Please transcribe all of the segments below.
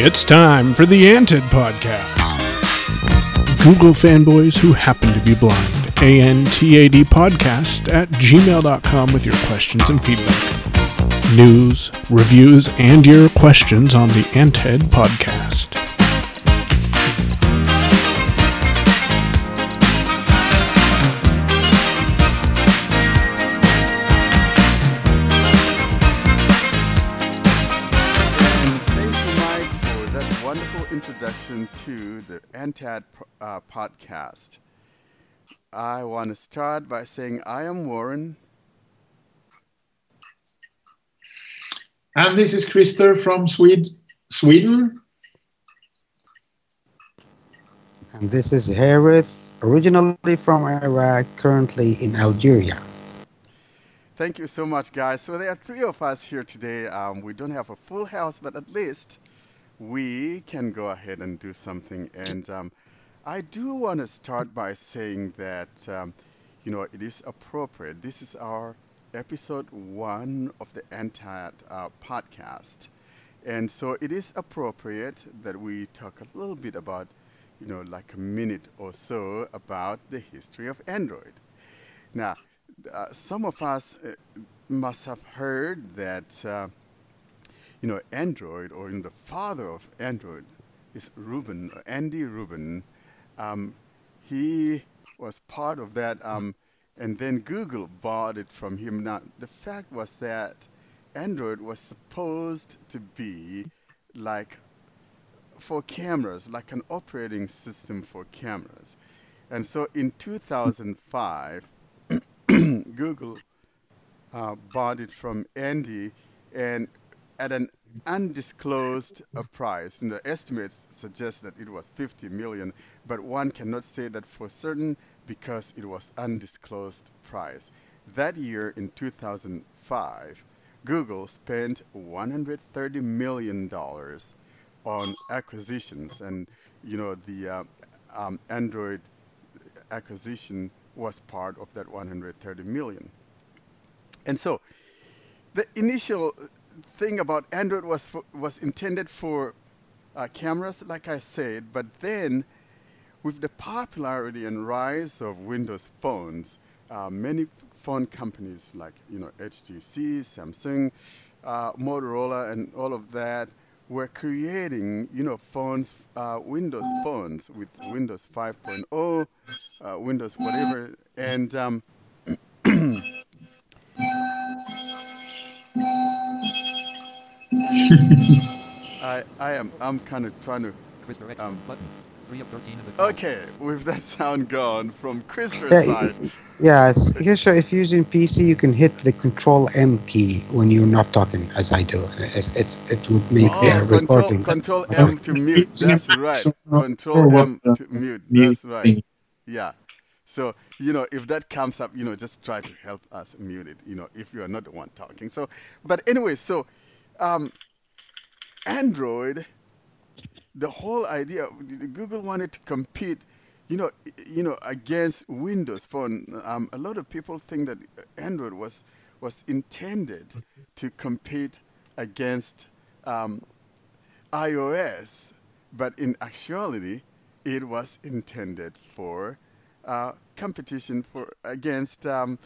It's time for the ANTAD Podcast. Google fanboys who happen to be blind. A-N-T-A-D podcast at gmail.com with your questions and feedback. News, reviews, and your questions on the ANTAD Podcast. The Antad uh, podcast. I want to start by saying I am Warren. And this is Krister from Swed- Sweden. And this is Hareth, originally from Iraq, currently in Algeria. Thank you so much, guys. So there are three of us here today. Um, we don't have a full house, but at least we can go ahead and do something. And um, I do want to start by saying that, um, you know, it is appropriate. This is our episode one of the ANTAD uh, podcast. And so it is appropriate that we talk a little bit about, you know, like a minute or so about the history of Android. Now, uh, some of us uh, must have heard that, uh, you know, Android or in the father of Android is Rubin, uh, Andy Rubin. Um, he was part of that, um, and then Google bought it from him. Now, the fact was that Android was supposed to be like for cameras, like an operating system for cameras. And so in 2005, Google uh, bought it from Andy and at an undisclosed uh, price. And the estimates suggest that it was 50 million, but one cannot say that for certain because it was undisclosed price. That year in 2005, Google spent 130 million dollars on acquisitions, and you know the uh, um, Android acquisition was part of that 130 million. And so, the initial thing about Android was for, was intended for uh, cameras, like I said, but then with the popularity and rise of Windows phones, uh, many phone companies like you know HTC, Samsung, uh, Motorola, and all of that were creating you know phones, uh, Windows phones with Windows 5.0, uh, Windows whatever, and um, I I am I'm kind of trying to Um, button. 3 of 13 of the 12. okay with that sound gone from Krister's Yeah, side. Yeah, it's, here's so if you're using PC, you can hit the Control M key when you're not talking, as I do. It, it, it would make the Oh, control, recording. control M to mute. That's right. Control M to mute. That's right. Yeah. So, you know, if that comes up, you know, just try to help us mute it, you know, if you are not the one talking. So, but anyway, so um, Android, the whole idea, Google wanted to compete, you know, you know, against Windows Phone. Um, a lot of people think that Android was was intended to compete against um, iOS, but in actuality, it was intended for uh, competition for against um,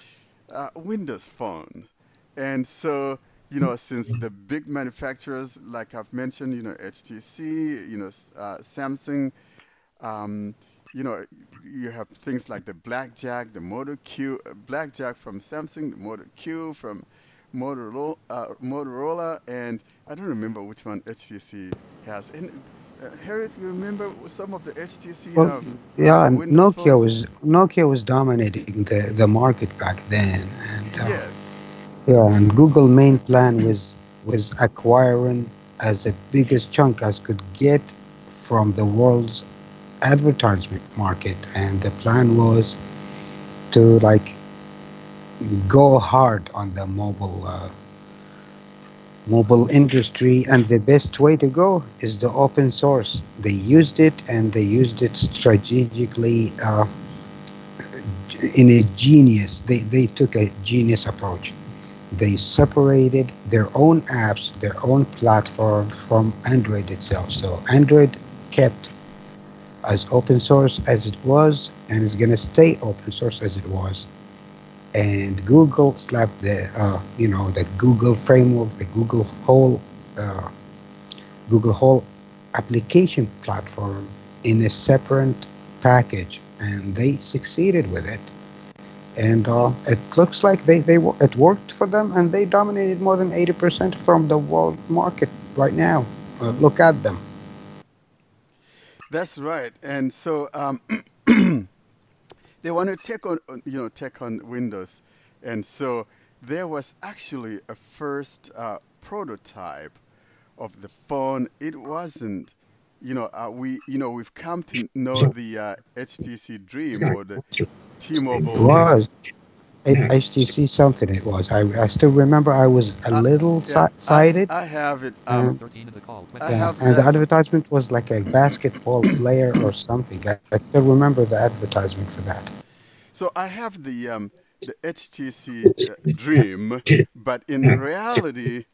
uh, Windows Phone, and so you know since the big manufacturers like I've mentioned, you know HTC, you know uh, Samsung. Um, you know, you have things like the Blackjack, the Moto Q, uh, Blackjack from Samsung, the Moto Q from Motorola, uh, Motorola, and I don't remember which one HTC has. And uh, Hareth, you remember some of the HTC? Well, um, yeah, Windows Nokia phones? was Nokia was dominating the, the market back then, and uh, Yes. Yeah, and Google main plan was was acquiring as the biggest chunk as could get from the world's advertisement market, and the plan was to like go hard on the mobile uh, mobile industry. And the best way to go is the open source. They used it and they used it strategically uh, in a genius they, they took a genius approach they separated their own apps, their own platform from Android itself. So Android kept as open source as it was and is going to stay open source as it was. And Google slapped the, uh, you know, the Google framework, the Google whole, uh, Google whole application platform in a separate package, and they succeeded with it. And uh, it looks like they, they it worked for them, and they dominated more than 80% from the world market right now. Uh, look at them. That's right. And so um, they want to take on, you know, take on Windows. And so there was actually a first uh, prototype of the phone. It wasn't, you know, uh, we, you know, we've come to know the uh, HTC Dream or the T-Mobile. It was. HTC something it was. I, I still remember I was a Uh, little yeah, si- sided. I, I have it. Um, I Yeah, have and the advertisement was like a basketball player or something. I, I still remember the advertisement for that. So I have the um, the HTC uh, Dream, but in reality,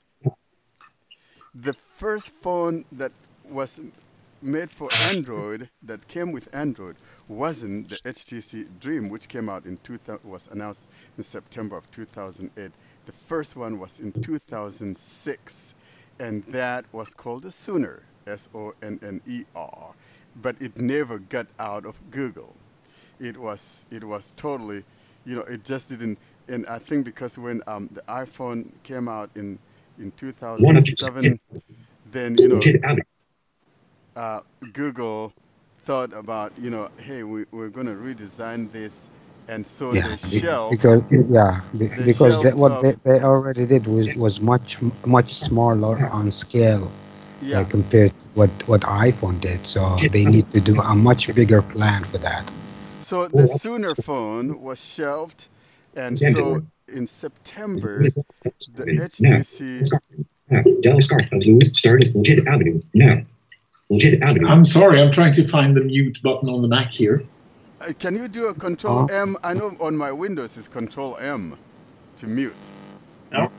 the first phone that was made for Android that came with Android wasn't the HTC Dream, which came out in 2000 was announced in September of 2008. The first one was in 2006, and that was called the Sooner, S-O-N-N-E-R, but it never got out of Google it was it was totally you know it just didn't and i think because when um, the iphone came out in in 2007 then you know uh, google thought about you know hey we, we're going to redesign this and so Yeah, they be- shelved because yeah, be- They because shelved that, what they, they already did was, was much much smaller on scale yeah uh, compared to what what iPhone did. So they need to do a much bigger plan for that. so the sooner phone was shelved and so in september the htc Dallas Scar started Legit Avenue now. Legit Avenue. I'm sorry, I'm trying to find the mute button on the Mac here. Uh, Can you do a control Uh-huh. M? I know on my Windows is control M to mute. No,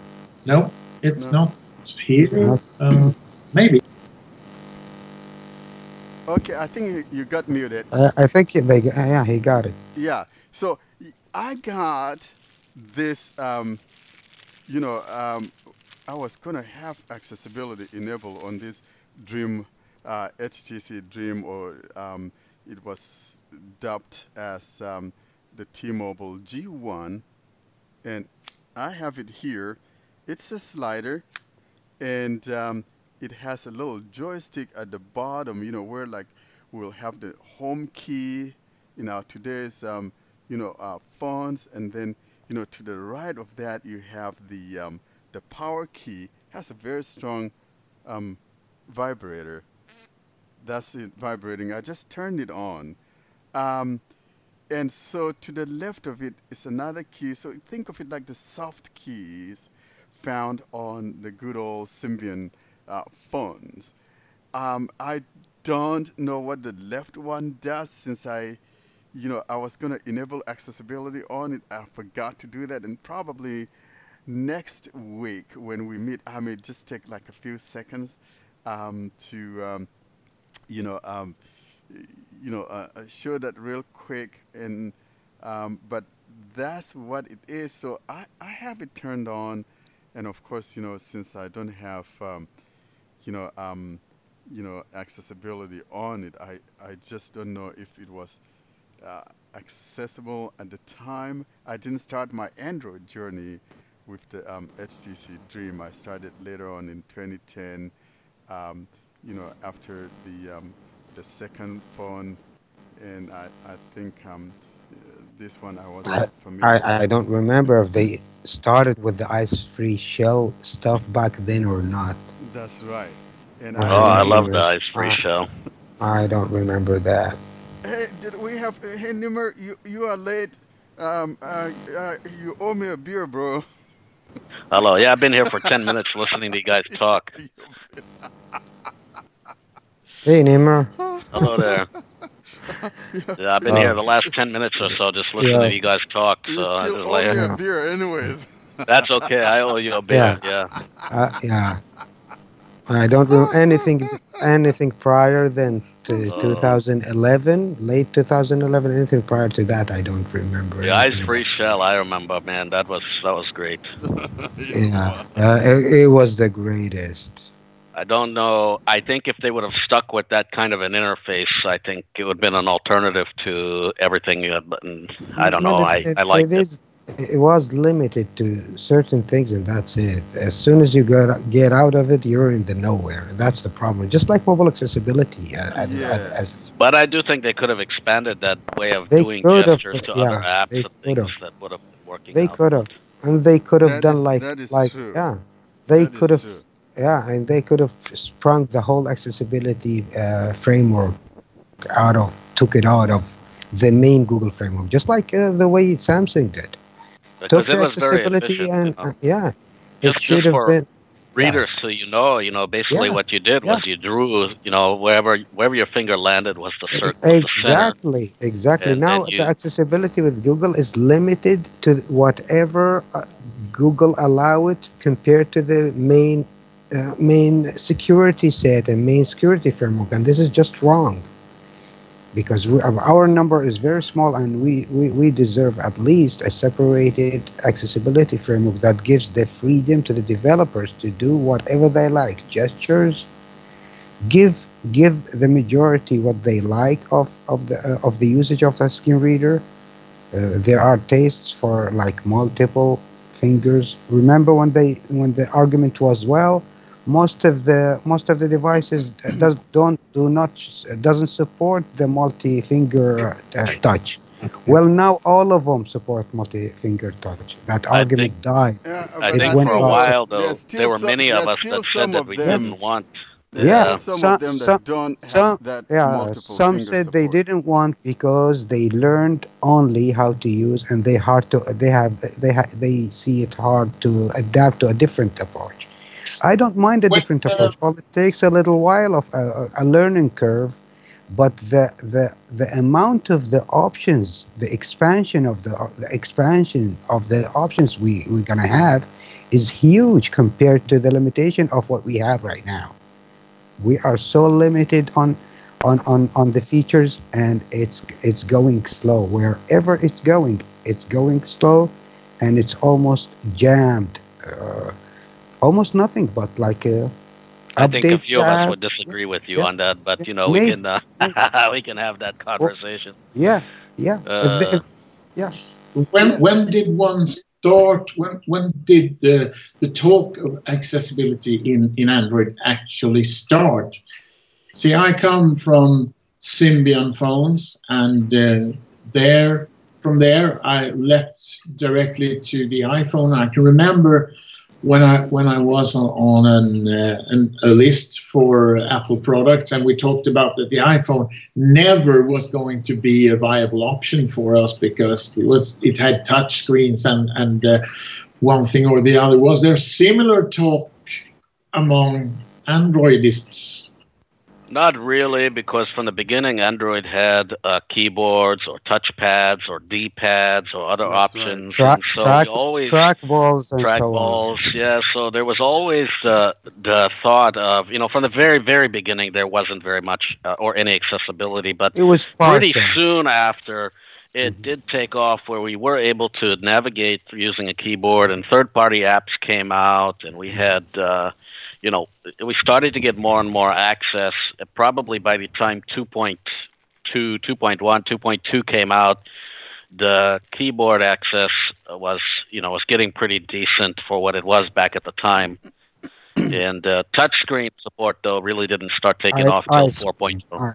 no, it's No. not here. Not- Uh, maybe. Okay, I think you, you got muted. Uh, I think they yeah he got it. Yeah. So I got this, um, you know, um, I was going to have accessibility enabled on this Dream, uh, HTC Dream, or um, it was dubbed as um, the T-Mobile G1. And I have it here. It's a slider, and um, it has a little joystick at the bottom, you know, where like we'll have the home key in our today's, um, you know, uh, phones, and then, you know, to the right of that you have the um, the power key. Has a very strong um, vibrator. That's it vibrating. I just turned it on. Um, and so to the left of it is another key. So think of it like the soft keys found on the good old Symbian uh, phones. Um, I don't know what the left one does since I, you know, I was going to enable accessibility on it. I forgot to do that. And probably next week when we meet, I may just take like a few seconds um, to, um, you know, um, you know, uh, uh, show that real quick. And um, but that's what it is. So I, I have it turned on, and of course, you know, since I don't have, um, you know, um, you know, accessibility on it, I I just don't know if it was uh, accessible at the time. I didn't start my Android journey with the um, HTC Dream. I started later on in 2010. Um, you know, after the um, the second phone, and I I think um, uh, this one I wasn't familiar. I, I don't remember if they started with the Eyes-Free shell stuff back then or not. That's right. And Oh, Oh, I love remember. the ice free Uh, show. I don't remember that. Hey, did we have? Hey, Nimer, you you are late. Um, uh, uh, you owe me a beer, bro. Hello. Yeah, I've been here for 10 minutes listening to you guys talk. Hey, Nimer. Hello there. Yeah, I've been here the last 10 minutes or so just listening Yeah. to you guys talk. You So I still just owe like, me a beer, anyways. That's okay. I owe you a beer. Yeah. Uh, yeah. I don't remember anything anything prior than to Oh. 2011, late 2011. Anything prior to that, I don't remember. The ice anything free shell. I remember, man. That was that was great. Yeah, uh, it, it was the greatest. I don't know. I think if they would have stuck with that kind of an interface, I think it would have been an alternative to everything. uh, But I don't know. But I, it, I liked it it. is- It was limited to certain things, and that's it. As soon as you get get out of it, you're in the nowhere. That's the problem. Just like mobile accessibility. Uh, as- as- as, But I do think they could have expanded that way of doing could have, gestures to yeah, other apps they and could things have. that would have been working. They out. could have, and they could have That done is- like that is like true. yeah, they That is could have true. Yeah, and they could have sprung the whole accessibility uh, framework out of took it out of the main Google framework, just like uh, the way Samsung did. because Took the accessibility and you know. uh, yeah, Just- it should have been. readers so you know you know basically Yeah, what you did was you drew you know wherever wherever your finger landed was the circle was the. Exactly, exactly. And now then you- the accessibility with Google is limited to whatever uh, Google allow it compared to the main uh, main security set and main security framework, and this is just wrong. Because we, our number is very small, and we, we, we deserve at least a separated accessibility framework that gives the freedom to the developers to do whatever they like, gestures, give give the majority what they like of of the uh, of the usage of the screen reader. Uh, there are tastes for like multiple fingers. Remember when they when the argument was well, most of the most of the devices does don't do not doesn't support the multi finger uh, touch. Well, now all of them support multi finger touch. That I argument think- died. Yeah, I think for a while though there were some- many of us that said that we them. didn't want There's Yeah, some some- of them that some- don't have some- that Yeah, multiple some finger said they didn't want because they learned only how to use, and they hard to they have they ha, they see it hard to adapt to a different approach. I don't mind a Well, different uh, approach. All it takes a little while of a, a a learning curve, but the the the amount of the options, the expansion of the, the expansion of the options we we're gonna have, is huge compared to the limitation of what we have right now we are so limited on on on on the features and it's it's going slow wherever it's going it's going slow and it's almost jammed uh, almost nothing but like a I think a few of us tab. would disagree with you yeah, on that, but you know we can uh, we can have that conversation. yeah yeah If the- Uh, if- yeah When when did one start? When when did the the talk of accessibility in in Android actually start? See, I come from Symbian phones, and uh, there from there I leapt directly to the iPhone. I can remember when I when I was on, an, uh, an, a list for Apple products, and we talked about that the iPhone never was going to be a viable option for us because it was it had touch screens and and uh, one thing or the other. Was there similar talk among Androidists? Not really, because from the beginning, Android had uh, keyboards or touchpads or D-pads or other That's right. options. Tra- so track always trackballs and so trackballs, yeah. So there was always uh, the thought of, you know, from the very, very beginning, there wasn't very much uh, or any accessibility, but it was pretty partial soon after it Mhm. did take off where we were able to navigate using a keyboard and third party apps came out and we had uh, you know we started to get more and more access. Probably by the time 2.2 2.1 2.2 came out the keyboard access was you know was getting pretty decent for what it was back at the time. And uh, touchscreen support though really didn't start taking I- off until 4.0 I-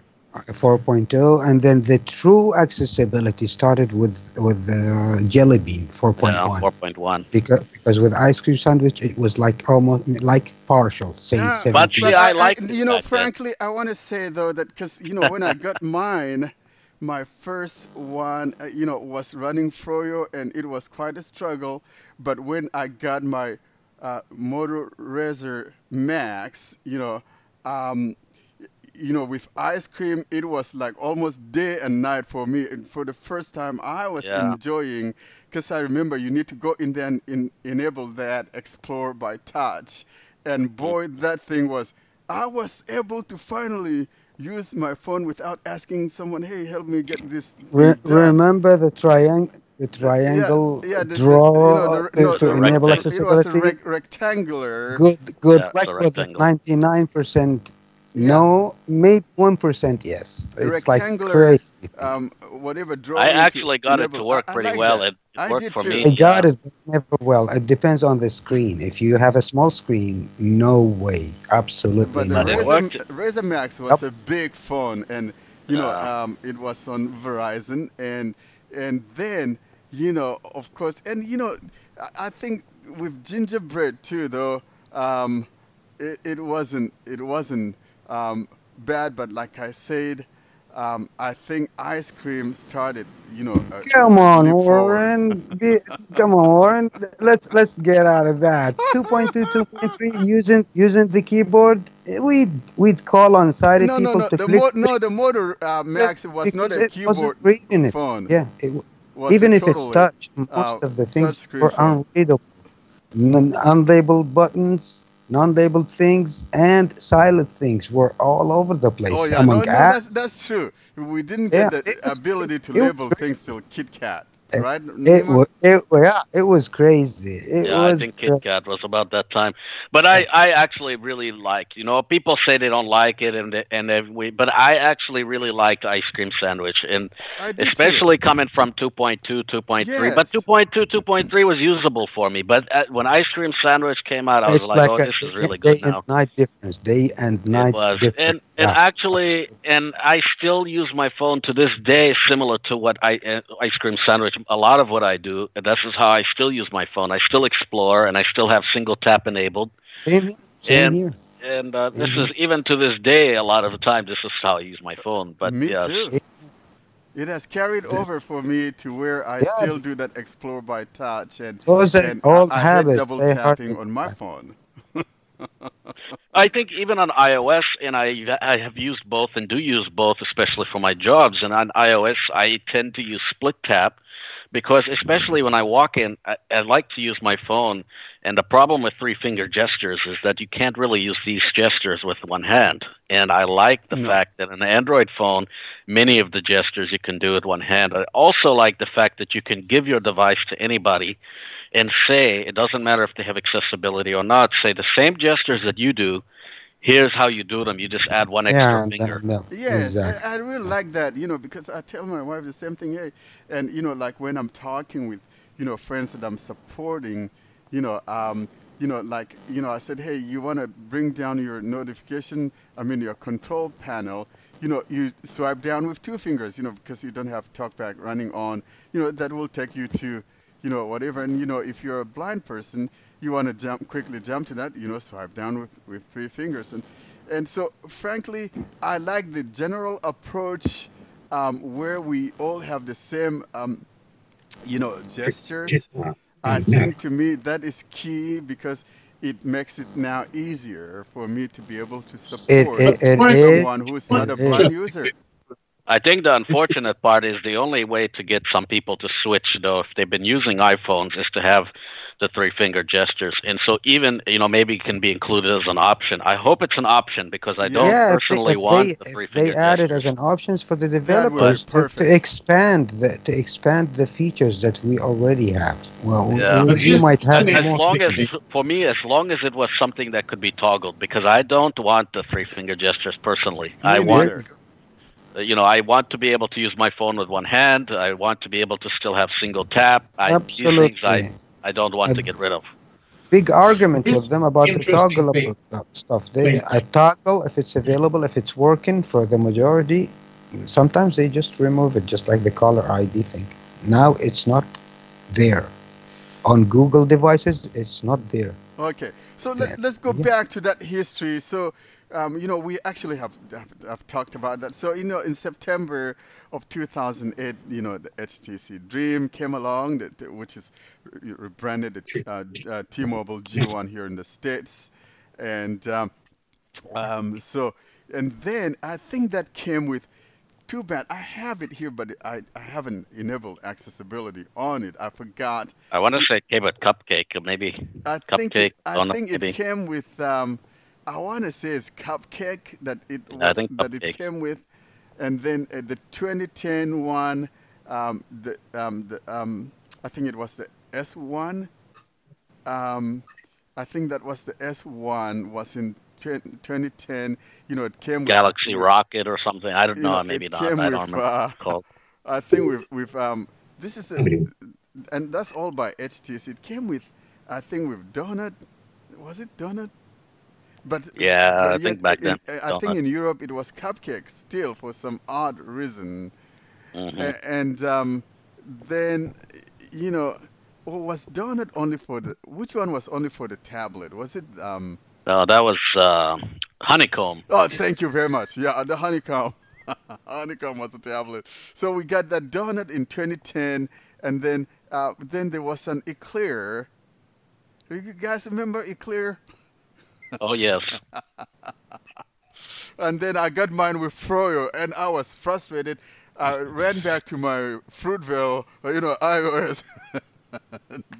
4.0 and then the true accessibility started with with uh, jelly bean 4.1 yeah, 4.1 because because with ice cream sandwich it was like almost like partial say Yeah, 70 But see, I liked it you know, back then. frankly, I want to say though that because you know when I got mine, my first one, uh, you know, was running Froyo, and it was quite a struggle. But when I got my uh, Moto RAZR Maxx, you know, um, you know, with ice cream, it was like almost day and night for me. And for the first time, I was yeah. enjoying, because I remember you need to go in there and in, enable that explore by touch. And mm-hmm. boy, that thing was, I was able to finally use my phone without asking someone, hey, help me get this. Re- remember the triangle? the triangle yeah, yeah, the, draw the, you know, the, to, uh, no, to enable accessibility. It was a rectangular. Good, good. Yeah, 99% yeah. no, maybe one percent yes. A It's like crazy. um, whatever draw. I actually got it to work I- I pretty like well. that. It, it I worked did for too. me. I got yeah. it, but never well. It depends on the screen. If you have a small screen, no way, absolutely But the But it not. Razor. RAZR Maxx was Yep. a big phone, and you know, Yeah. um, it was on Verizon, and and then you know, of course, and you know, I, I think with gingerbread too, though, um, it, it wasn't it wasn't um, bad, but like I said. Um, I think ice cream started, you know. a- Come on. Warren. Be- Come on, Warren. Let's let's get out of that. 2.2, 2.3, using using the keyboard. We'd we'd call on sighted No, no, people no. to The flip mo- no, the motor uh, Max was not a keyboard reading it. phone. Yeah, it, Was even if it's touch, most uh, of the things were unreadable. Non- unlabeled buttons, non-labeled things, and silent things were all over the place. Oh yeah, no, no, that's that's true. We didn't Yeah, get the it ability to label things till KitKat, It- right? It Nimer? was, it, yeah, it was crazy. It yeah, was I think crazy. Kit Kat was about that time. But I, I actually really liked. You know, people say they don't like it, and they- and they- we, but I actually really liked ice cream sandwich, and I did too. especially coming from 2.2, 2.3. But Yes. 2.2, 2.3 was usable for me. But uh, when ice cream sandwich came out, I was it's like, like oh, a this is really day good now. and night difference. Day and night It was, difference. and and yeah. actually, and I still use my phone to this day, similar to what I uh, ice cream sandwich. A lot of what I do, this is how I still use my phone. I still explore, and I still have single tap enabled. Same here. Same and- here. And uh, this is even to this day, a lot of the time, this is how I use my phone. But Me yes, too. It has carried over for me to where I Yeah. still do that explore by touch and, Those and old I, I habits. double They tapping hardly- on my phone. I think even on iOS, and I I have used both and do use both, especially for my jobs. And on iOS, I tend to use split tap because, especially when I walk in, I, I like to use my phone. And the problem with three finger gestures is that you can't really use these gestures with one hand. And I like the No. fact that in an Android phone, many of the gestures you can do with one hand. I also like the fact that you can give your device to anybody and say, it doesn't matter if they have accessibility or not, say the same gestures that you do, here's how you do them. You just add one extra Yeah, finger. no, no, Yes, exactly. I, I really like that, you know, because I tell my wife the same thing. Hey, and you know, like when I'm talking with, you know, friends that I'm supporting, you know, um, you know, like you know, I said, hey, you want to bring down your notification, I mean, your control panel. You know, you swipe down with two fingers, you know, because you don't have TalkBack running on. You know, that will take you to, you know, whatever. And you know, if you're a blind person, you want to jump quickly jump to that, you know, swipe down with with three fingers. And and so, frankly, I like the general approach um, where we all have the same, um, you know, gestures. I think to me that is key because it makes it now easier for me to be able to support it- it it, someone is- who's not a blind user. I think the unfortunate part is the only way to get some people to switch, though, if they've been using iPhones, is to have the three finger gestures. And so, even, you know, maybe it can be included as an option. I hope it's an option because I don't yeah, if they, personally if want they, the three if they finger add it gestures. as an option for the would be developers to, perfect. to expand the to expand the features that we already have. Well, we- Yeah. we, we here's- might have as more long as for me as long as it was something that could be toggled because i don't want the three finger gestures personally i Me want neither. You know i want to be able to use my phone with one hand i want to be able to still have single tap I, these absolutely things i i don't want to get rid of big argument with them about the Interesting toggle stuff. They Thing. a toggle if it's available, if it's working for the majority. Sometimes they just remove it, just like the caller ID thing. Now it's not there. On Google devices, it's not there. Okay, so let, let's go Yeah. back to that history. So, um, you know, we actually have, have, have talked about that. So, you know, in September of 2008, you know, the HTC Dream came along, that, which is rebranded the uh, uh, T-Mobile G1 here in the States. And, um, Um, so, and then I think that came with. Too bad. I have it here, but I, I haven't enabled accessibility on it. I forgot. I want to say it came with cupcake, maybe I think cupcake. it, I think it maybe. came with. Um, I want to say it's cupcake that it I was think that it came with, and then uh, the 2010 one, um, the um, the um, I think it was the S1. Um, I think that was the S1 was in 2010. You know, it came with Galaxy with- Rocket or something. I don't know. know, maybe it not. I don't with, remember uh, called. I think we've we've um this is a, and that's all by HTC. It came with I think with donut. Was it donut? But Yeah, but I think back in- then, I think in Europe it was cupcake still for some odd reason. Mhm. A- and um, then you know, was donut only for the? Which one was only for the tablet? Was it? Um, No, that was uh, honeycomb. Oh, thank you very much. Yeah, the honeycomb. honeycomb was a tablet. So we got that donut in 2010, and then uh, then there was an Eclair. You guys remember Eclair? Oh yes. And then I got mine with Froyo, and I was frustrated. I ran back to my Fruitvale, you know, iOS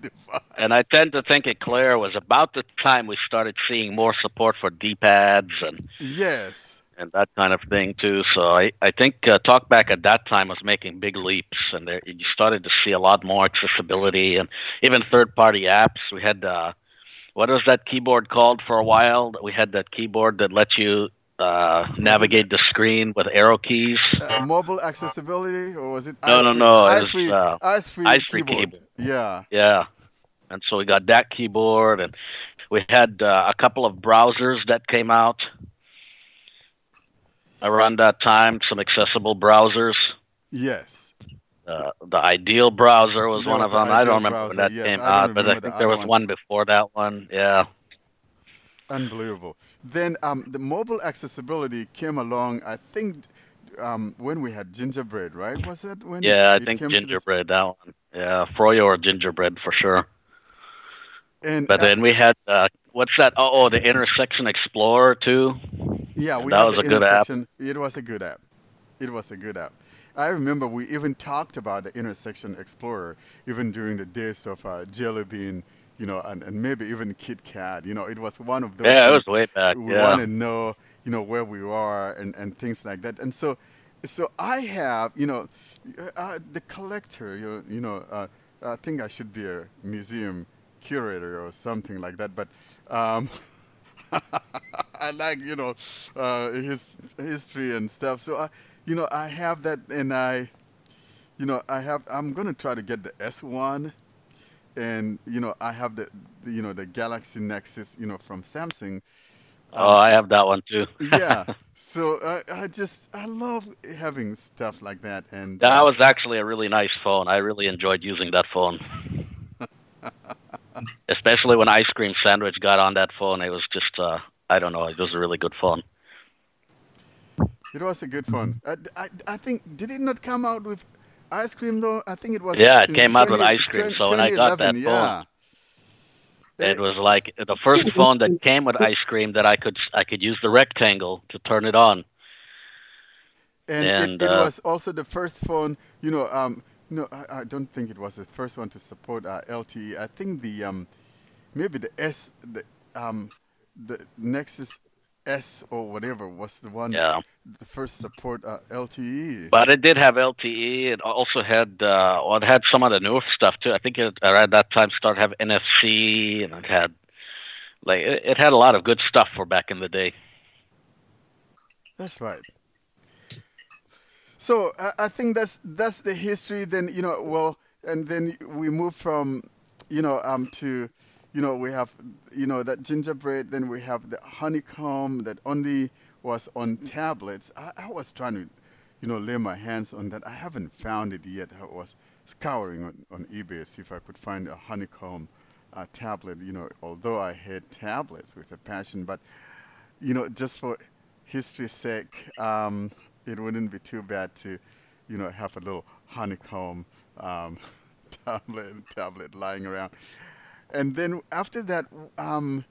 device. And I tend to think Eclair was about the time we started seeing more support for D-pads and, Yes. and that kind of thing too. So I, I think uh, TalkBack at that time was making big leaps, and there, you started to see a lot more accessibility and even third-party apps. We had uh, what was that keyboard called for a while? We had that keyboard that let you uh, navigate the screen with arrow keys. Uh, mobile accessibility, or was it? No, no, no, it was, Eyes-Free, uh, Eyes-Free, Eyes-Free keyboard. keyboard. Yeah. Yeah. And so we got that keyboard, and we had uh, a couple of browsers that came out around that time, some accessible browsers. Yes. Uh, the Ideal browser was There one was of the them. I don't remember when that yes, came out, but I remember the think there was ones. one before that one. Yeah. Unbelievable. Then um, the mobile accessibility came along. I think um, when we had gingerbread, right? Was that when? it- Yeah, I it think came to this- gingerbread, that one. Yeah, Froyo or gingerbread for sure. And But then we had, uh, what's that? Oh, oh, the Intersection Explorer too. yeah, we that had was the a good app. It was a good app. It was a good app. I remember we even talked about the Intersection Explorer even during the days of uh, Jelly Bean, you know, and, and maybe even Kit Kat. You know, it was one of those. Yeah, it was way back. we Yeah. want to know, you know, where we are and, and things like that. And so, so I have, you know, uh, the collector, you know, you know uh, I think I should be a museum curator or something like that. But um, I like, you know, uh, his history and stuff. So I, you know, I have that, and I, you know, I have. I'm gonna try to get the S1 and you know I have the, you know the Galaxy Nexus you know from Samsung. Oh, I have that one too. yeah, so I, I just I love having stuff like that, and That uh, was actually a really nice phone. I really enjoyed using that phone. Especially when Ice Cream Sandwich got on that phone. It was just, uh, I don't know, it was a really good phone. It was a good fun. I, I, I think did it not come out with ice cream though? I think it was. Yeah, it came out with ice cream, 20- so when I got that 2011, phone, yeah. It was like the first phone that came with ice cream that I could I could use the rectangle to turn it on. and, And, it, it uh, was also the first phone. You know, um, no, I, I don't think it was the first one to support uh, LTE. I think the um, maybe the S, the um, the Nexus S or whatever was the one. Yeah. The first support uh, LTE. But it did have LTE. It also had uh, well, it had some of the newer stuff too. I think it at that time started have NFC, and it had like it, it had a lot of good stuff for back in the day. That's right. So I, I think that's that's the history. Then you know, well, and then we move from, you know, um, to, you know, we have, you know, that gingerbread. Then we have the honeycomb that only was on tablets. I, I was trying to, you know, lay my hands on that. I haven't found it yet. I was scouring on, on eBay to see if I could find a honeycomb uh, tablet. You know, although I had tablets with a passion, but you know, just for history's sake, um, it wouldn't be too bad to, you know, have a little honeycomb um, tablet tablet lying around. And then after that, um,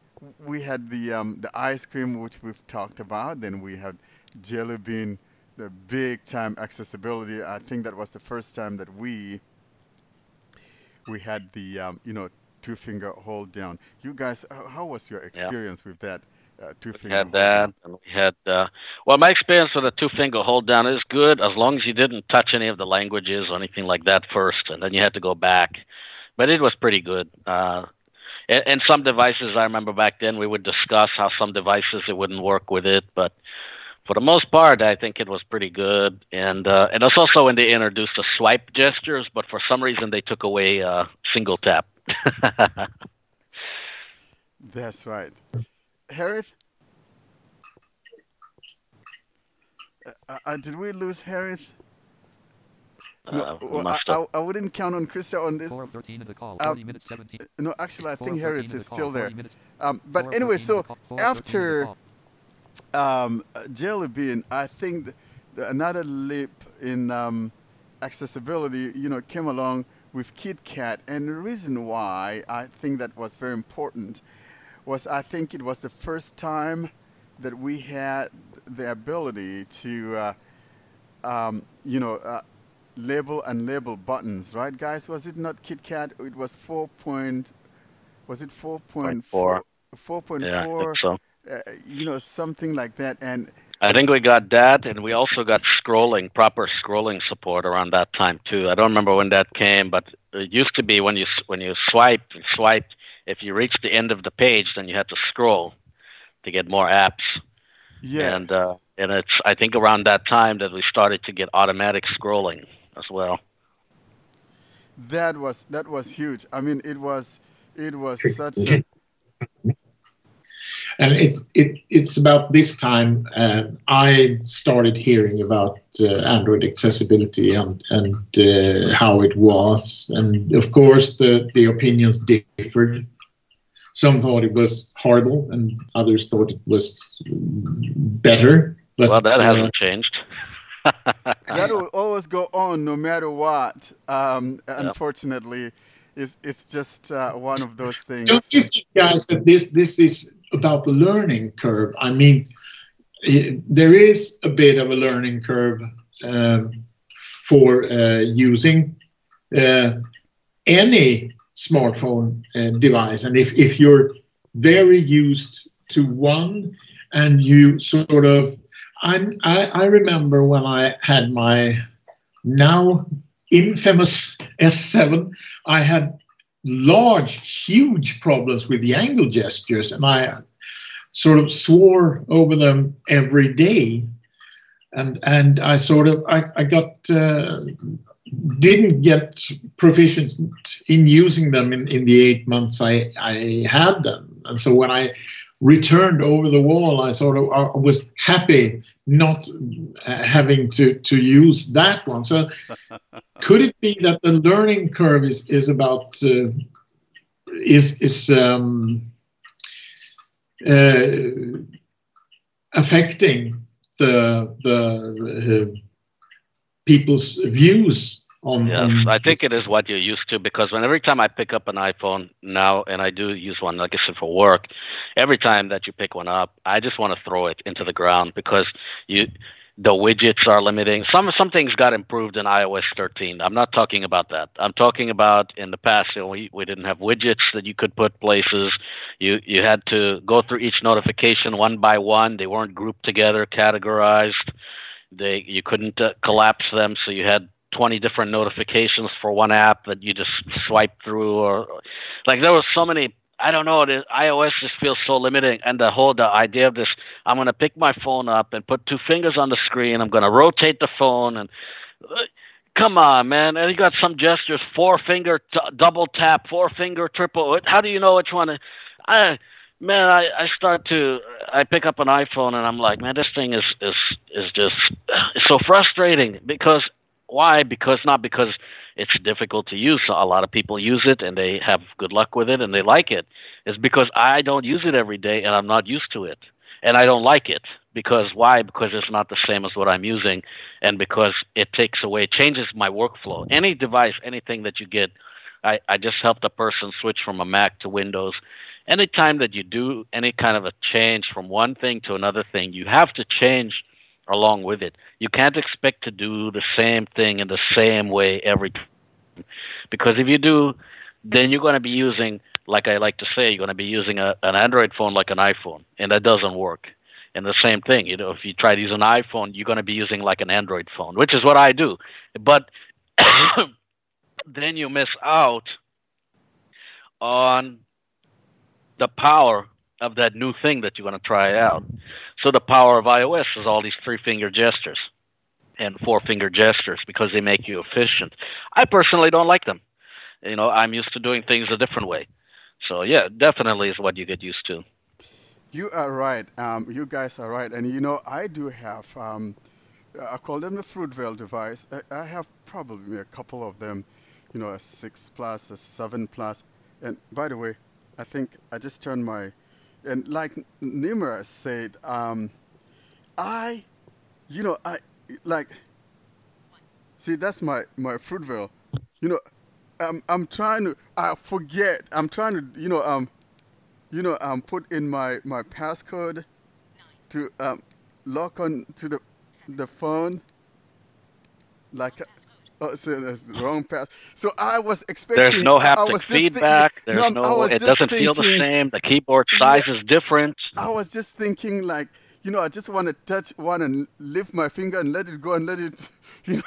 we had the um, the ice cream which we've talked about. Then we had Jelly Bean, the big time accessibility. I think that was the first time that we we had the um, you know two finger hold down. You guys, how, was your Yeah. experience with that uh, two We finger had hold that, down? and we had. Uh, well, my experience with a two finger hold down is good as long as you didn't touch any of the languages or anything like that first, and then you had to go back. But it was pretty good. Uh, and, and some devices, I remember back then, we would discuss how some devices it wouldn't work with it, but for the most part, I think it was pretty good. And uh, and also when they introduced the swipe gestures, but for some reason they took away uh, single tap. That's right. Hareth? Uh, uh, did we lose Hareth? Uh, we well, I, I. I wouldn't count on Krister on this. Four of 13 in the call. Um, 40 minutes 17. No, actually, I think of 13 Hareth in the is call, still there. Um, but anyway, so the call, four of 13 in the after um, uh, Jelly Bean, I think th- the, another leap in um, accessibility, you know, came along with KitKat, and the reason why I think that was very important was I think it was the first time that we had the ability to, uh, um, you know, uh, label and label buttons, right, guys? Was it not KitKat? It was four point. Was it four point four? Four point Yeah, four so. uh, you know, something like that. And I think we got that, and we also got scrolling, proper scrolling support around that time too. I don't remember when that came, but it used to be when you when you swiped and swiped. If you reached the end of the page, then you had to scroll to get more apps. yes, And uh, and it's I think around that time that we started to get automatic scrolling as well. that was that was huge. I mean, it was it was such a and it's it, it's about this time uh, I started hearing about uh, Android accessibility and and uh, how it was, and of course the the opinions differed. Some thought it was horrible, and others thought it was better. But well, that uh, hasn't changed. That will always go on no matter what. Um, Unfortunately, it's it's just uh, one of those things. Don't you think, guys, that this this is about the learning curve? I mean, i there is a bit of a learning curve um, for uh, using uh, any smartphone uh, device, and if if you're very used to one, and you sort of, I'm, I I remember when I had my now infamous S7, I had large, huge problems with the angle gestures, and I sort of swore over them every day. And and I sort of I, I got uh, didn't get proficient in using them in, in the eight months I, I had them. And so when I returned over the wall, I sort of I was happy not uh, having to, to use that one. So could it be that the learning curve is is about uh, is is um, uh, affecting the the uh, people's views on? Yes, on I think this? it is what you're used to because when every time I pick up an iPhone now, and I do use one, like I said, for work, every time that you pick one up, I just want to throw it into the ground because you, the widgets are limiting. Some some things got improved in iOS 13. I'm not talking about that. I'm talking about in the past you know, we we didn't have widgets that you could put places. You you had to go through each notification one by one. They weren't grouped together, categorized. They you couldn't uh, collapse them, so you had 20 different notifications for one app that you just swipe through or like there was so many I don't know. IOS just feels so limiting, and the whole the idea of this. I'm gonna pick my phone up and put two fingers on the screen. I'm gonna rotate the phone, and uh, come on, man. And you got some gestures: four finger t- double tap, four finger triple. How do you know which one? I man, I I start to I pick up an iPhone and I'm like, man, this thing is is is just it's so frustrating because why? Because not because it's difficult to use. A lot of people use it and they have good luck with it and they like it. It's because I don't use it every day and I'm not used to it. And I don't like it. Because why? Because it's not the same as what I'm using and because it takes away, changes my workflow. Any device, anything that you get, I, I just helped a person switch from a Mac to Windows. anytime that you do any kind of a change from one thing to another thing, you have to change along with it. You can't expect to do the same thing in the same way every time. Because if you do, then you're going to be using, like I like to say, you're going to be using a, an Android phone like an iPhone, and that doesn't work. And the same thing, you know, if you try to use an iPhone, you're going to be using like an Android phone, which is what I do. But then you miss out on the power of that new thing that you're going to try out. So the power of iOS is all these three finger gestures and four finger gestures because they make you efficient. I personally don't like them. You know, I'm used to doing things a different way. So yeah, definitely is what you get used to. You are right. Um, you guys are right. And you know, I do have, um, I call them the Fruitvale device. I, I have probably a couple of them, you know, a 6 plus, a 7 plus. And by the way, I think I just turned my, and like Nimer said, um, I, you know, I, like, see, that's my, my Fruitvale. You know, I'm, I'm trying to, I forget, I'm trying to, you know, um, you know, um, put in my, my passcode to um, lock on to the the phone. Like, oh, so that's the wrong pass. So I was expecting. There's no haptic thinking- feedback. There's no. was It doesn't feel the same. The keyboard size is different. I was just thinking, like, you know, I just want to touch one and lift my finger and let it go and let it, you know,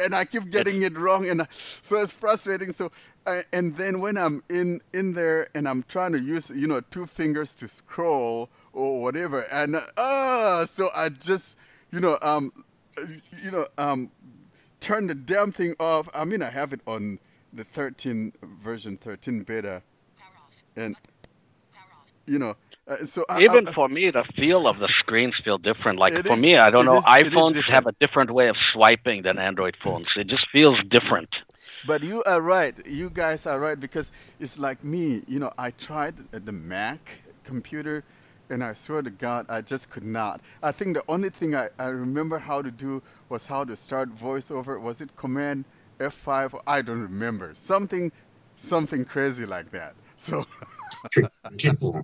and I keep getting it wrong, and I, so it's frustrating. So, I, and then when I'm in in there and I'm trying to use, you know, two fingers to scroll or whatever, and uh, ah, so I just, you know, um, uh, you know, um, turn the damn thing off. I mean, I have it on the 13 version, 13 beta, and you know, uh, so I, Even I, for me, the feel of the screens feel different. Like for is- me, I don't know. is- iPhones have a different way of swiping than Android phones. It just feels different. But you are right. You guys are right because it's like me. You know, I tried the Mac computer, and I swear to God, I just could not. I think the only thing I, I remember how to do was how to start VoiceOver. Was it Command F5? I don't remember. Something, something crazy like that. So.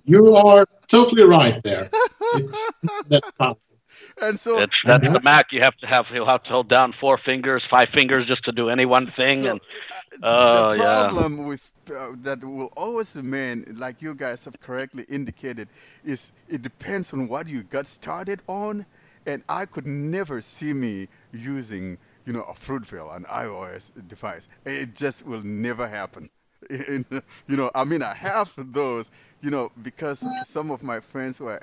You are totally right there. It's that powerful. And so It's that's the Mac. You have to have you have to hold down four fingers, five fingers just to do any one thing. So, and uh, Oh, the yeah. problem with uh, that will always remain, like you guys have correctly indicated, is it depends on what you got started on, and I could never see me using, you know, a Fruitvale, an iOS device. It just will never happen. In- you know, I mean, I have those, you know, because some of my friends who are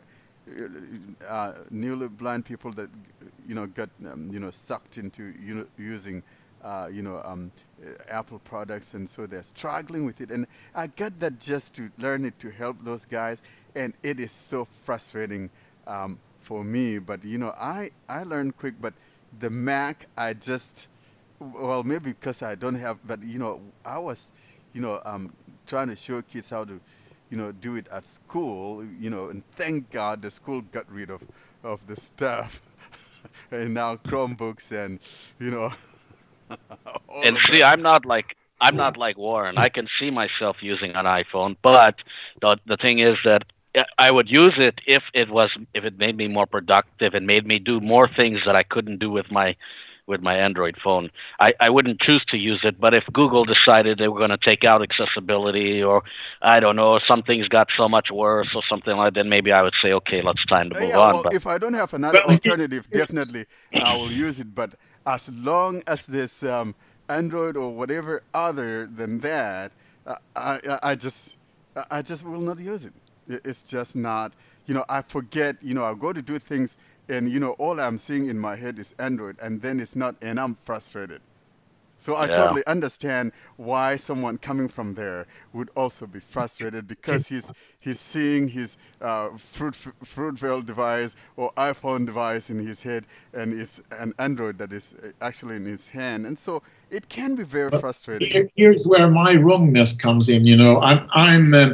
uh, newly blind people that you know got um, you know sucked into you know using uh, you know um, uh, Apple products and so they're struggling with it. And I got that just to learn it to help those guys and it is so frustrating um, for me. But you know I I learned quick but the Mac I just well maybe because I don't have but you know I was you know um, trying to show kids how to you know, do it at school, you know, and thank God the school got rid of, of the stuff. and now Chromebooks and, you know, and see. I'm not like I'm not like Warren. I can see myself using an iPhone, but the the thing is that I would use it if it was if it made me more productive and made me do more things that I couldn't do with my with my Android phone. I, I wouldn't choose to use it, but if Google decided they were going to take out accessibility or I don't know, something's got so much worse or something like that, then maybe I would say, okay, let's time to Uh, move yeah, on. well, but if I don't have another Well, alternative, definitely I will use it. But as long as this um, Android or whatever other than that, uh, I, I, I just, I just will not use it. It- It's just not. You know, I forget. You know, I go to do things, and you know, all I'm seeing in my head is Android, and then it's not, and I'm frustrated. So I Yeah. totally understand why someone coming from there would also be frustrated because he's he's seeing his uh, fruit Fruitvale device or iPhone device in his head and it's an Android that is uh, actually in his hand, and so it can be very frustrating. Here's where my wrongness comes in. You know, I'm I'm uh,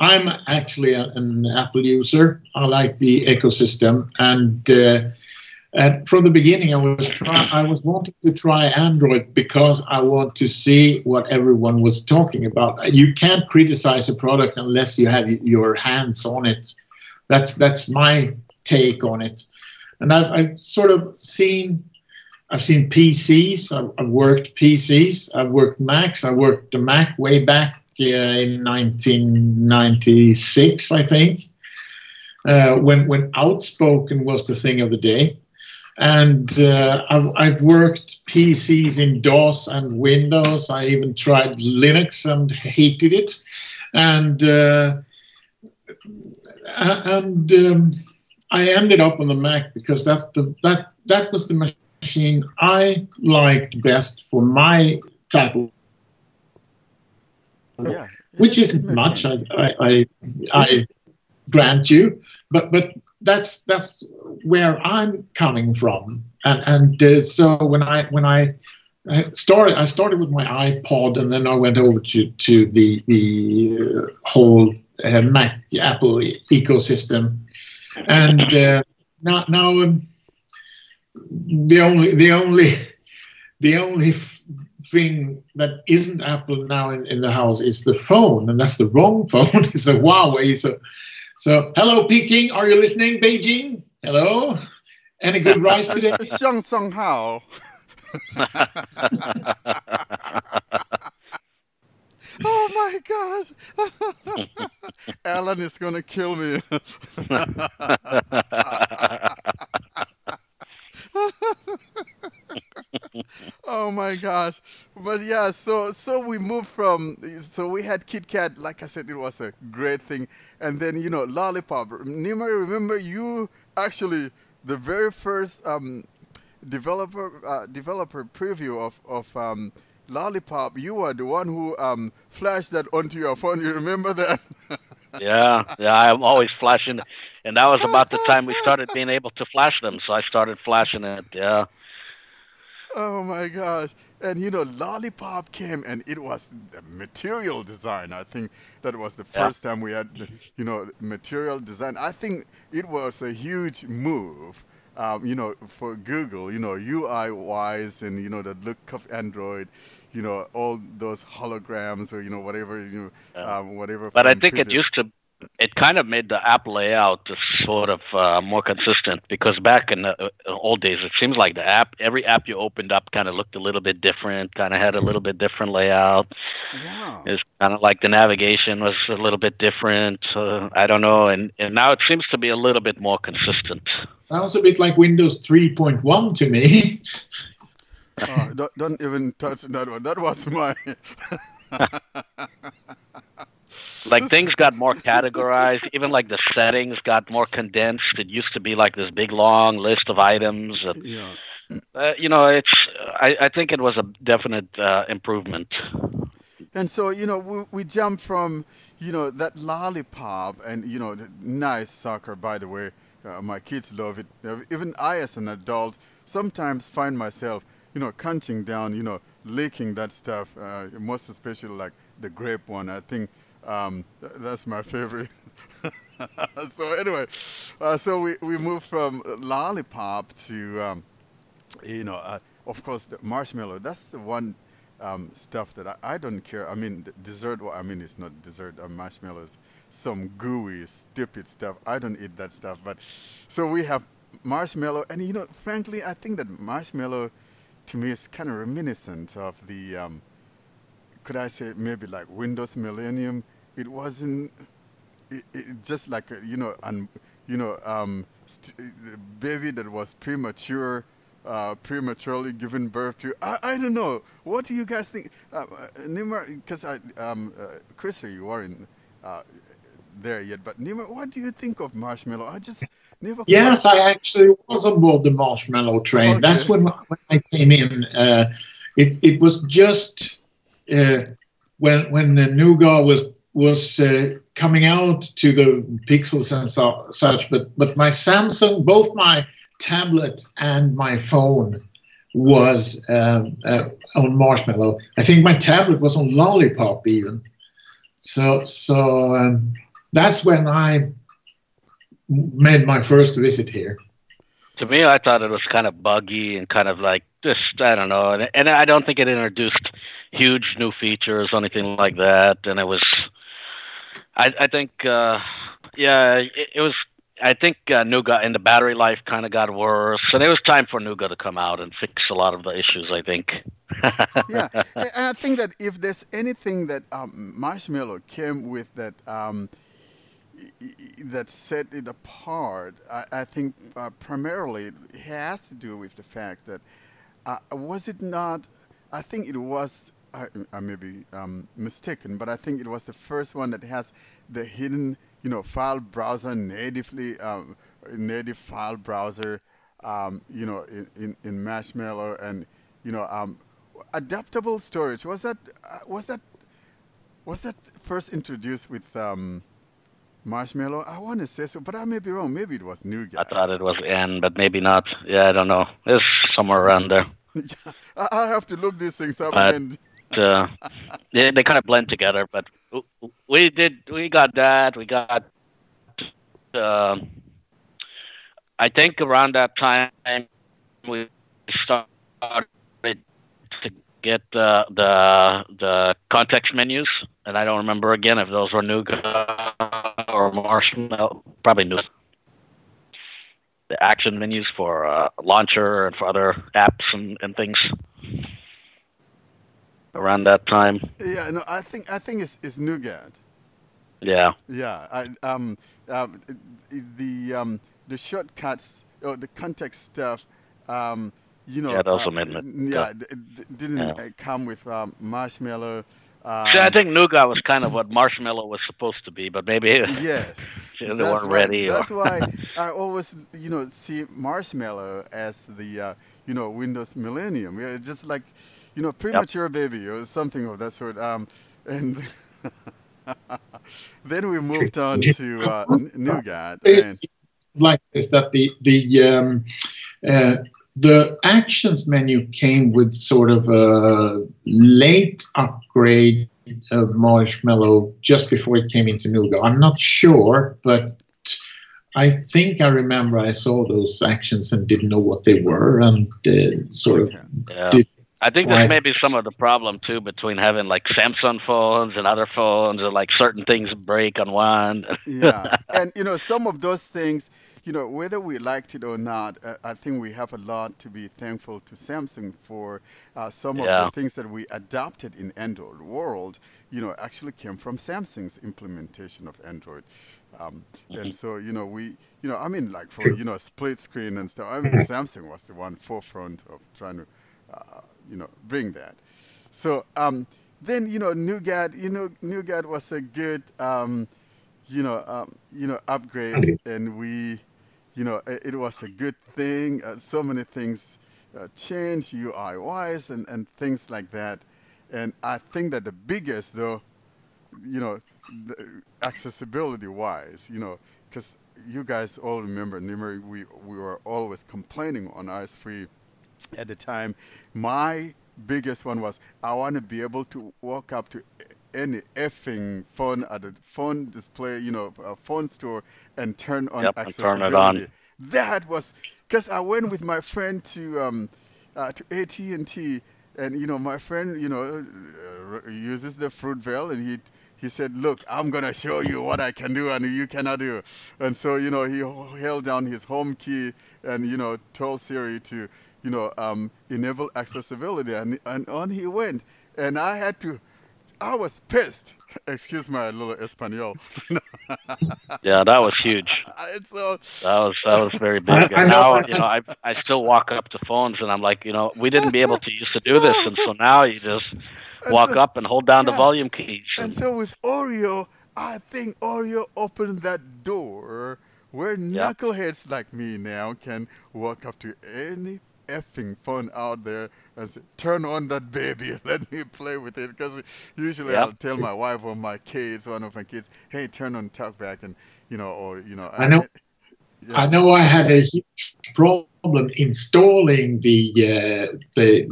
I'm actually a- an Apple user. I like the ecosystem, and uh, from the beginning, I was try, I was wanting to try Android because I want to see what everyone was talking about. You can't criticize a product unless you have your hands on it. That's that's my take on it. And I've, I've sort of seen I've seen PCs. I've, I've, worked PCs. I've worked Macs. I worked the Mac way back uh, in 1996, I think, uh, when when Outspoken was the thing of the day. And uh, I've, I've, worked PCs in DOS and Windows. I even tried Linux and hated it. And uh, and um, I ended up on the Mac because that's the that that was the machine I liked best for my type of yeah, which isn't much. I, I, I, I grant you, but but that's that's where I'm coming from, and and uh, so when I when I started, I started with my iPod, and then I went over to to the the uh, whole uh, Mac Apple ecosystem, and uh, now now um, the only the only the only thing that isn't Apple now in, in the house is the phone, and that's the wrong phone. it's a Huawei. So, so hello, Peking. Are you listening, Beijing? Hello. Any good rice today? Xiang Song Hao. oh my gosh. Alan is going to kill me. Oh my gosh. But yeah so so we moved from so we had KitKat like i said it was a great thing. And then you know lollipop. Nimer remember you actually the very first um, developer uh, developer preview of of um, lollipop. You were the one who um, flashed that onto your phone. You remember that yeah yeah i'm always flashing and that was about the time we started being able to flash them so i started flashing it yeah Oh my gosh. And you know, Lollipop came and it was material design. I think that was the first yeah. time we had, you know, material design. I think it was a huge move, um, you know, for Google, you know, UI wise and, you know, the look of Android, you know, all those holograms or, you know, whatever, you know, yeah. um, whatever. But I think previous. it used to it kind of made the app layout sort of uh, more consistent because back in the uh, old days, it seems like the app, every app you opened up kind of looked a little bit different, kind of had a little bit different layout. Yeah. It's kind of like the navigation was a little bit different. Uh, I don't know. And, and now it seems to be a little bit more consistent. Sounds a bit like Windows 3.1 to me. oh, don't, don't even touch that one. That was my. like things got more categorized even like the settings got more condensed it used to be like this big long list of items and, yeah. Uh, you know it's I, I think it was a definite uh, improvement and so you know we, we jumped from you know that lollipop and you know nice soccer by the way uh, my kids love it even i as an adult sometimes find myself you know crunching down you know licking that stuff uh, most especially like the grape one i think um, th- that's my favorite. so anyway, uh, so we, we moved from lollipop to, um, you know, uh, of course, the marshmallow. That's the one um, stuff that I, I, don't care. I mean, dessert. Well, I mean, it's not dessert. Uh, marshmallows, some gooey, stupid stuff. I don't eat that stuff. But so we have marshmallow, and you know, frankly, I think that marshmallow, to me, is kind of reminiscent of the um, could I say maybe like Windows Millennium? It wasn't it, it just like a, you know, and you know, um, baby that was premature, uh, prematurely given birth to. I, I don't know. What do you guys think, uh, uh Because I, um, uh, Chris, you weren't uh, there yet, but Nimer, what do you think of marshmallow? I just never. Yes, I actually was on board the marshmallow train. Okay. That's when when I came in. Uh, it it was just uh, when when the Nougat was was uh, coming out to the pixels and so, such, but but my Samsung, both my tablet and my phone was um, uh, on Marshmallow. I think my tablet was on Lollipop even. So so um, that's when I made my first visit here. to me, I thought it was kind of buggy and kind of like just I don't know, and, and I don't think it introduced huge new features or anything like that. And it was, I, I think, uh, yeah, it, it was. I think uh, Nougat and the battery life kind of got worse, and it was time for Nougat to come out and fix a lot of the issues. I think. yeah, and I think that if there's anything that um, Marshmallow came with that um, that set it apart, I, I think uh, primarily it has to do with the fact that uh, was it not? I think it was. I, I may be um, mistaken, but I think it was the first one that has the hidden, you know, file browser natively, um, native file browser, um, you know, in, in, in Marshmallow and you know, um, adaptable storage. Was that uh, was that was that first introduced with um, Marshmallow? I want to say so, but I may be wrong. Maybe it was New Nougat. I thought it was N, but maybe not. Yeah, I don't know. It's somewhere around there. I- have to look these things up Uh, again. uh, they, they kind of blend together. But we did, we got that. We got, uh, I think around that time we started to get uh, the the context menus, and I don't remember again if those were Nougat or Marshmallow. Probably Nougat. The action menus for uh, launcher and for other apps and, and things around that time. Yeah, no, I think I think it's, it's Nougat. Yeah. Yeah, I, um, um, the um, the shortcuts or the context stuff, um, you know, Yeah, those uh, yeah, Yeah. didn't Yeah. come with um, marshmallow. Um, See, I think Nougat was kind of what Marshmallow was supposed to be, but maybe Yes, they that's weren't right. ready. or- That's why I always, you know, see Marshmallow as the, uh, you know, Windows Millennium. Yeah, just like, you know, premature baby or something of that sort. Um, and then we moved on to uh, Nougat. And, like is that the the um, uh, the actions menu came with sort of a late upgrade of Marshmallow just before it came into Nougat. I'm not sure, but I think I remember I saw those actions and didn't know what they were, and uh, sort of Yeah. did I think Right. this may be some of the problem too between having like Samsung phones and other phones, and like certain things break on one. yeah, and you know some of those things, you know, whether we liked it or not, uh, I think we have a lot to be thankful to Samsung for. Uh, some of the things that we adopted in Android world, you know, actually came from Samsung's implementation of Android. Um, And so, you know, we, you know, I mean, like for you know, split screen and stuff. I mean, Samsung was the one forefront of trying to, uh, you know, bring that. So um, then, you know, Nougat, you know, Nougat was a good. Um, you know, um, you know, upgrade, and we, you know, it, was a good thing. Uh, so many things uh, changed UI wise and, and things like that. And I think that the biggest, though, you know, accessibility wise, you know, because you guys all remember, Nimer, we, we were always complaining on Eyes-Free at the time. My biggest one was I want to be able to walk up to any effing phone at a phone display, you know, a phone store and turn on Yep, accessibility. turn it on. That was because I went with my friend to um, uh, to AT and T, and you know, my friend, you know, uh, uses the Fruitvale, and he he said, "Look, I'm gonna show you what I can do and you cannot do." And so, you know, he held down his home key and you know told Siri to you know um, enable accessibility, and and on he went, and I had to. I was pissed. Excuse my little Espanol. yeah, that was huge. it's so That was that was very big. I And now, you know, I I still walk up to phones, and I'm like, you know, we didn't be able to used to do this, and so now you just walk so- up and hold down the volume keys. And so with Oreo, I think Oreo opened that door where knuckleheads like me now can walk up to any effing phone out there and say, turn on that baby and let me play with it. Because usually Yep. I'll tell my wife or my kids, one of my kids, hey, turn on TalkBack and, you know, or, you know. I know. Yeah. I know I had a huge problem installing the uh, the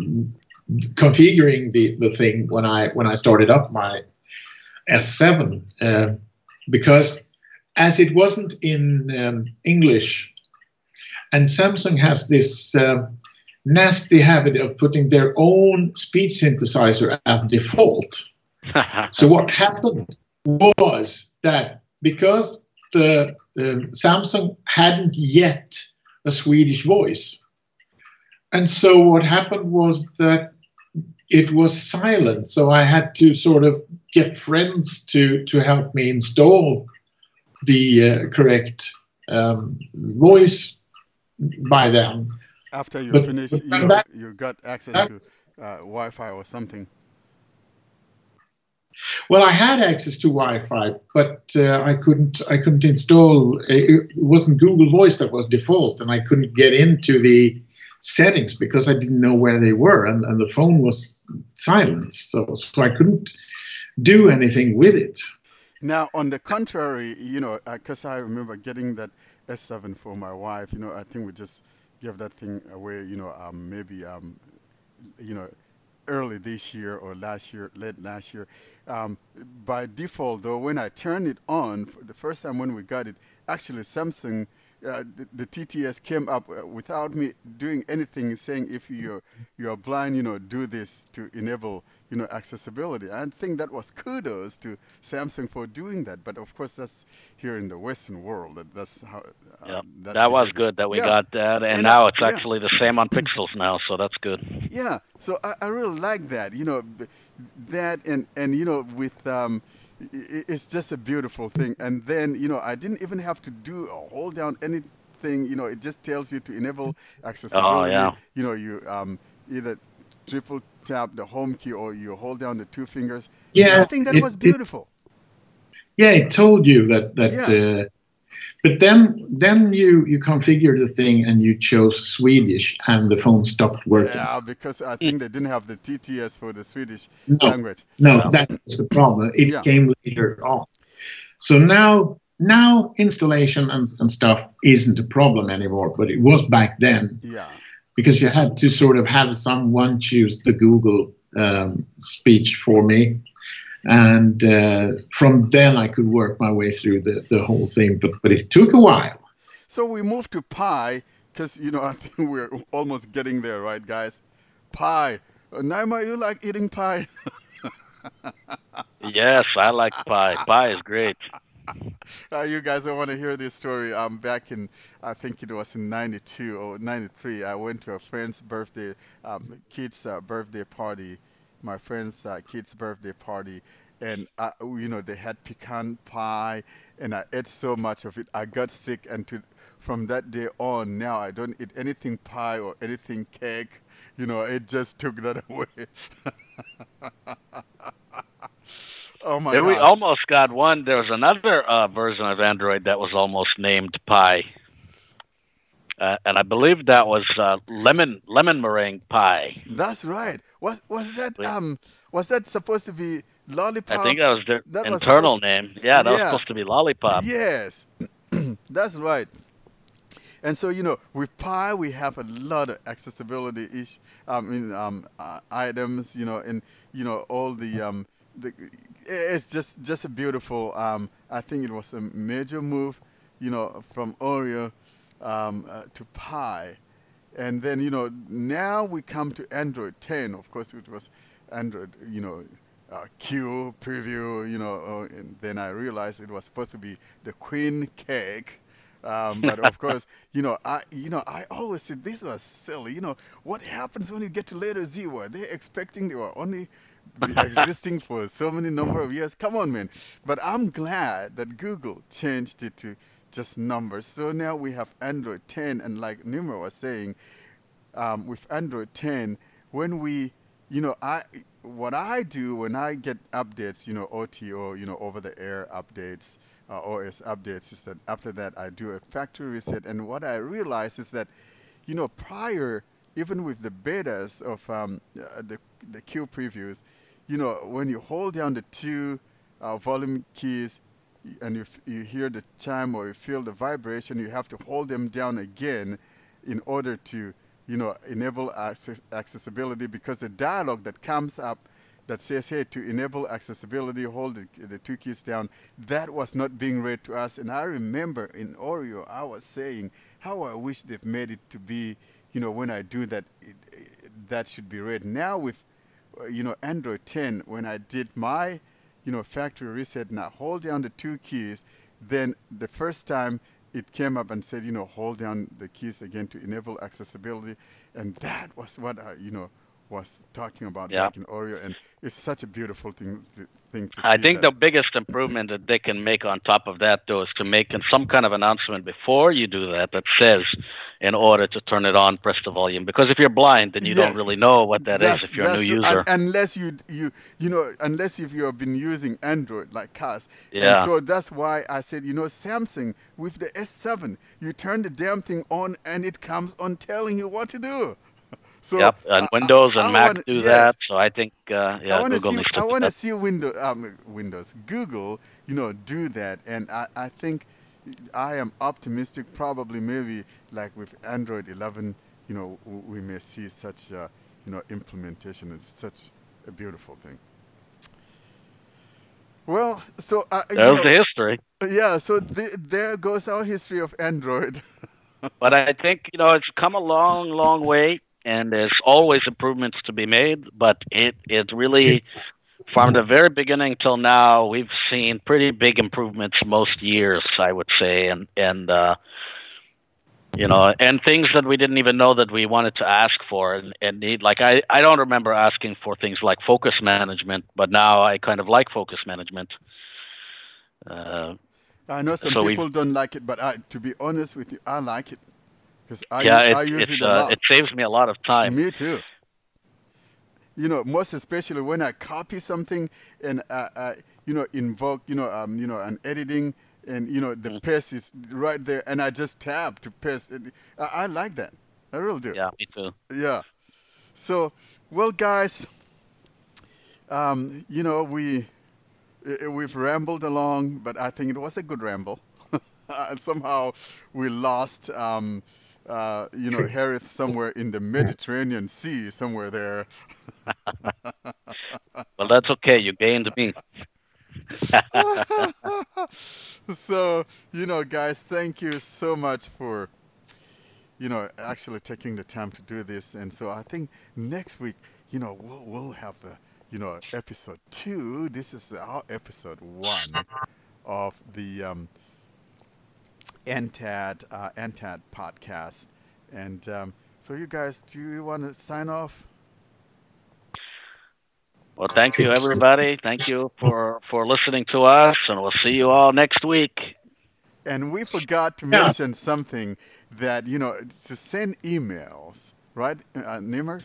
configuring the, the thing when I when I started up my S7 uh, because as it wasn't in um, English, And Samsung has this uh, nasty habit of putting their own speech synthesizer as default. So what happened was that because the uh, Samsung hadn't yet a Swedish voice, and so what happened was that it was silent. So I had to sort of get friends to to help me install the uh, correct um, voice by them. After you But- finish, but you know, that- you got access that- to uh, Wi-Fi or something. Well, I had access to Wi-Fi, but uh, I couldn't. I couldn't install. It wasn't Google Voice that was default, and I couldn't get into the settings because I didn't know where they were, and, and the phone was silent, so so I couldn't do anything with it. Now, on the contrary, you know, because I remember getting that S7 for my wife, you know, I think we just gave that thing away, you know, um, maybe, um, you know, early this year or last year, late last year. Um, by default, though, when I turned it on, for the first time when we got it, actually Samsung, uh, the, the TTS came up uh, without me doing anything, saying if you're you're blind, you know, do this to enable you know accessibility. I think that was kudos to Samsung for doing that. But of course, that's here in the Western world. That, that's how. Uh, Yep. That was good that we Yeah. got that, and, And, now it's yeah. actually the same on Pixels now, so that's good. Yeah, so I, I really like that. You know, that and and you know with um, it's just a beautiful thing. And then you know I didn't even have to do or hold down anything. You know, it just tells you to enable accessibility. Oh, yeah. You know, you um, either triple tap the home key or you hold down the two fingers. Yeah, I think that it- was it- beautiful. Yeah, it told you that that. Yeah. Uh, but then then you you configure the thing and you chose Swedish and the phone stopped working. Yeah, because I think they didn't have the TTS for the Swedish No. language. No, that was the problem. It Yeah. came later on. So now now installation and, and stuff isn't a problem anymore, but it was back then Yeah. Because you had to sort of have someone choose the Google um, speech for me. And uh, from then I could work my way through the, the whole thing, but but it took a while. So we moved to pie because you know I think we're almost getting there, right, guys? Pie. Uh, Naima, you like eating pie? Yes, I like pie. Pie is great. uh, you guys don't want to hear this story. Um, back in I think it was in '92 or '93, I went to a friend's birthday, um, kid's uh, birthday party, my friend's uh, kid's birthday party, and uh, you know they had pecan pie, and I ate so much of it, I got sick, and to from that day on, now I don't eat anything pie or anything cake. You know, it just took that away. oh my we almost got one. There was another uh, version of Android that was almost named Pie, uh, and I believe that was uh, lemon lemon meringue pie. That's right. Was was that um was that supposed to be lollipop? I think that was their that internal supposed- name. Yeah, that was supposed to be Lollipop. Yes, that's right. And so you know, with Pie, we have a lot of accessibility ish, I mean, um, uh, items. You know, and you know all the um, the. It's just just a beautiful. Um, I think it was a major move, you know, from Oreo um, uh, to Pie, and then you know now we come to Android 10. Of course, it was Android. You know. Uh, Q preview, you know, uh, and then I realized it was supposed to be the queen cake, um, but of course, you know, I you know I always said this was silly. You know, what happens when you get to letter Z? Were they expecting they were only existing for so many number of years? Come on, man! But I'm glad that Google changed it to just numbers. So now we have Android 10, and like Nimer was saying, um, with Android 10, when we, you know, I what I do when I get updates, you know, OTA, you know, over the air updates, uh, OS updates, is that after that I do a factory reset. And what I realize is that, you know, prior, even with the betas of um, uh, the the Q previews, you know, when you hold down the two uh, volume keys and you, f- you hear the chime or you feel the vibration, you have to hold them down again in order to, you know, enable access, accessibility because the dialogue that comes up that says, hey, to enable accessibility, hold the, the two keys down, that was not being read to us. And I remember in Oreo, I was saying, how I wish they've made it to be, you know, when I do that, it, it, that should be read. Now with, Uh, you know, Android 10, when I did my, you know, factory reset and I hold down the two keys, then the first time it came up and said, you know, hold down the keys again to enable accessibility, and that was what I, you know, was talking about Yeah. back in Oreo, and it's such a beautiful thing to, thing to I think that. the biggest improvement that they can make on top of that, though, is to make some kind of announcement before you do that that says, in order to turn it on, press the volume. Because if you're blind, then you Yes. don't really know what that is That's- if you're a new true. user. Un- unless you you you know unless if you have been using Android like us. And so that's why I said you know Samsung with the S7 you turn the damn thing on and it comes on telling you what to do. So yep, and I- Windows I- and I Mac wanna- do yes. that. So I think, uh, yeah, I want to Google see. I want to see Windows, um, Windows, Google, you know, do that, and I, I think I am optimistic. Probably, maybe like with Android 11, you know, we may see such, uh, you know, implementation. It's such a beautiful thing. Well, so uh, you There's know, the history. yeah, so th- there goes our history of Android. But I think you know it's come a long, long way, and there's always improvements to be made. But it it really, from the very beginning till now, we've seen pretty big improvements most years, I would say, and and uh, you know, and things that we didn't even know that we wanted to ask for and, and need. Like I I don't remember asking for things like focus management, but now I kind of like focus management. Uh, I know some So people don't like it, but I, to be honest with you, I like it because I, yeah, it, I use it a uh, lot. it saves me a lot of time. Me too. You know, most especially when I copy something and uh, uh, you know invoke you know um, you know an editing and you know the Mm. paste is right there and I just tab to paste. And I, I like that. I really do. Yeah, me too. Yeah. So, well, guys, um, you know we i- i- we've rambled along, but I think it was a good ramble. Somehow we lost, um, uh, you know, Hareth somewhere in the Mediterranean Sea, somewhere there. Well, that's okay. You gained me. So, you know, guys, thank you so much for, you know, actually taking the time to do this. And so I think next week, you know, we'll, we'll have the, you know, episode two. This is our episode one of the um, ANTAD, uh, ANTAD podcast. And um, so, you guys, do you want to sign off? Well, thank you, everybody. Thank you for, for listening to us, and we'll see you all next week. And we forgot to Yeah. mention something that, you know, to send emails, right, uh, Nimer?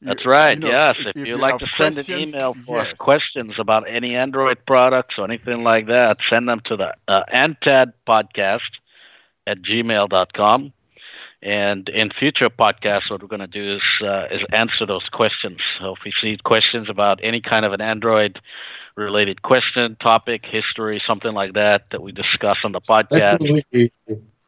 You- That's right. you know, yes. If, you'd like to send an email for yes. questions about any Android products or anything like that, send them to the uh, Antad podcast at gmail.com. And in future podcasts, what we're going to do is uh, is answer those questions. So if we see questions about any kind of an Android related question, topic, history, something like that that we discuss on the podcast, Especially,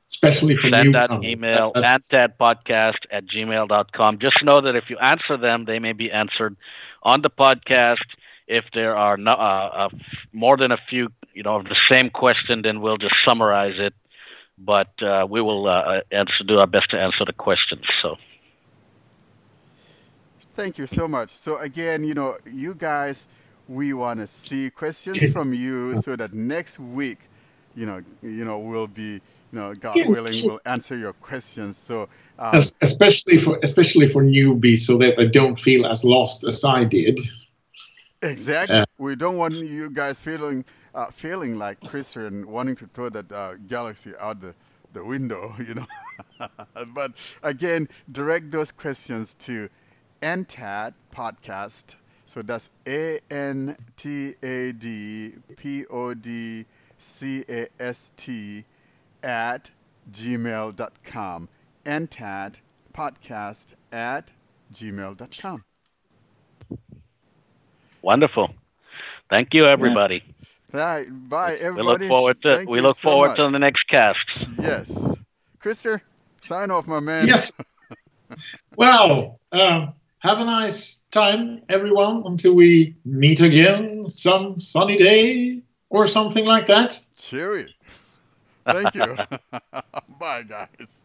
especially for send that email antadpodcast at gmail.com. Just know that if you answer them, they may be answered on the podcast. If there are no, uh, uh, more than a few, you know, of the same question, then we'll just summarize it. But uh, we will uh, answer, do our best to answer the questions. So Thank you so much. So again, you know, you guys, we want to see questions from you so that next week, you know, you know, we'll be, you know, God willing, we'll answer your questions. So um, especially for especially for newbies, so that they don't feel as lost as I did. Exactly. Yeah. We don't want you guys feeling uh, feeling like Krister wanting to throw that uh, galaxy out the, the window, you know. but again, direct those questions to ANTAD podcast. So that's A N T A D P O D C A S T at gmail.com. ANTAD podcast at gmail.com. wonderful. Thank you, everybody. Bye, bye We look forward to Thank we look so forward much. to the next cast. Yes. Krister, sign off, my man. Yes. well, um, have a nice time, everyone, until we meet again some sunny day or something like that. Cheery. Thank you. Bye, guys.